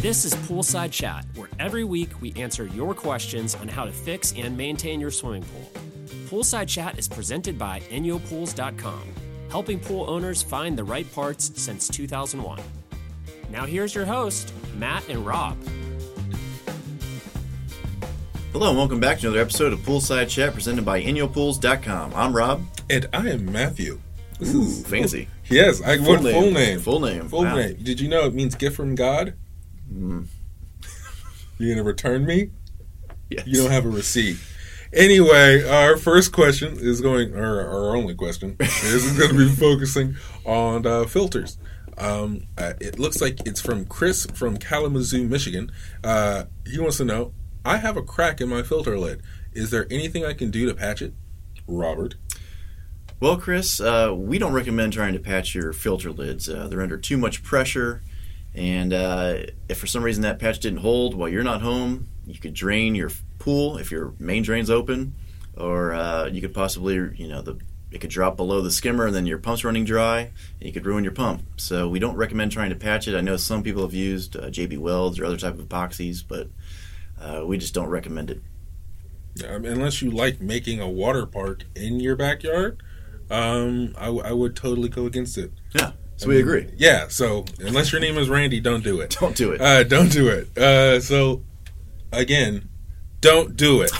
This is Poolside Chat, where every week we answer your questions on how to fix and maintain your swimming pool. Poolside Chat is presented by INYOPools.com, helping pool owners find the right parts since 2001. Now here's your host, Matt and Rob. Hello and welcome back to another episode of Poolside Chat presented by INYOPools.com. I'm Rob. And I am Matthew. This Ooh, fancy. Yes, I Full went name. full name. Full name. Full Wow. name. Did you know it means gift from God? Mm. You gonna return me? Yes. You don't have a receipt. Anyway, our first question is going, or our only question is going to be focusing on uh, filters. Um, uh, it looks like it's from Chris from Kalamazoo, Michigan. Uh, he wants to know: I have a crack in my filter lid. Is there anything I can do to patch it? Robert. Well, Chris, uh, we don't recommend trying to patch your filter lids. Uh, they're under too much pressure, and uh, if for some reason that patch didn't hold while you're not home, you could drain your pool if your main drain's open, or uh, you could possibly, you know, the it could drop below the skimmer and then your pump's running dry, and you could ruin your pump. So we don't recommend trying to patch it. I know some people have used uh, JB Welds or other type of epoxies, but uh, we just don't recommend it. I mean, unless you like making a water park in your backyard, um, I, w- I would totally go against it. Yeah, so we agree. Yeah, so unless your name is Randy, don't do it. Don't do it. Uh, don't do it. Uh, so again, don't do it.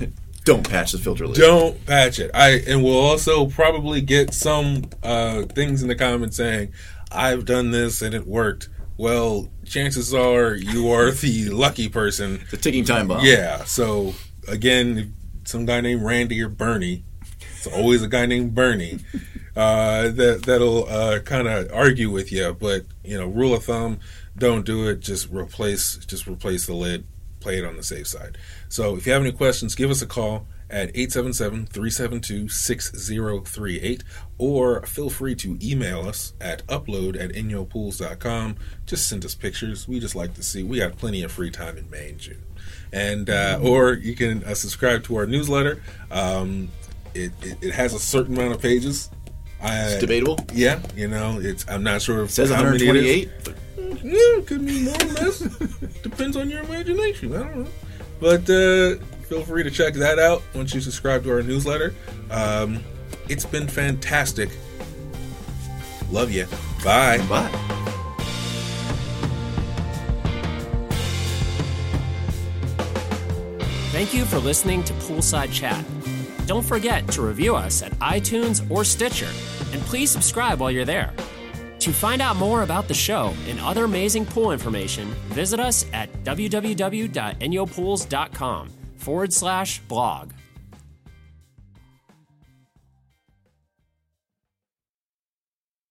don't patch the filter lid. Don't patch it. I and we'll also probably get some uh, things in the comments saying I've done this and it worked. Well, chances are you are the lucky person. It's a ticking time bomb. Yeah. So again, some guy named Randy or Bernie. It's always a guy named Bernie uh, that that'll uh, kind of argue with you. But you know, rule of thumb: don't do it. Just replace just replace the lid. Play it on the safe side. So if you have any questions, give us a call at 877-372-6038 or feel free to email us at upload at inyopools.com. Just send us pictures. We just like to see. We got plenty of free time in May and June. And uh, or you can uh, subscribe to our newsletter. Um, it, it, it has a certain amount of pages. I, It's debatable. Yeah, you know, it's I'm not sure if It says how many it is. 128. but Yeah, it could be more or less. Depends on your imagination. I don't know. But uh, feel free to check that out once you subscribe to our newsletter. Um, it's been fantastic. Love you. Bye. Bye. Thank you for listening to Poolside Chat. Don't forget to review us at iTunes or Stitcher, and please subscribe while you're there. To find out more about the show and other amazing pool information, visit us at www.inyopools.com forward slash blog.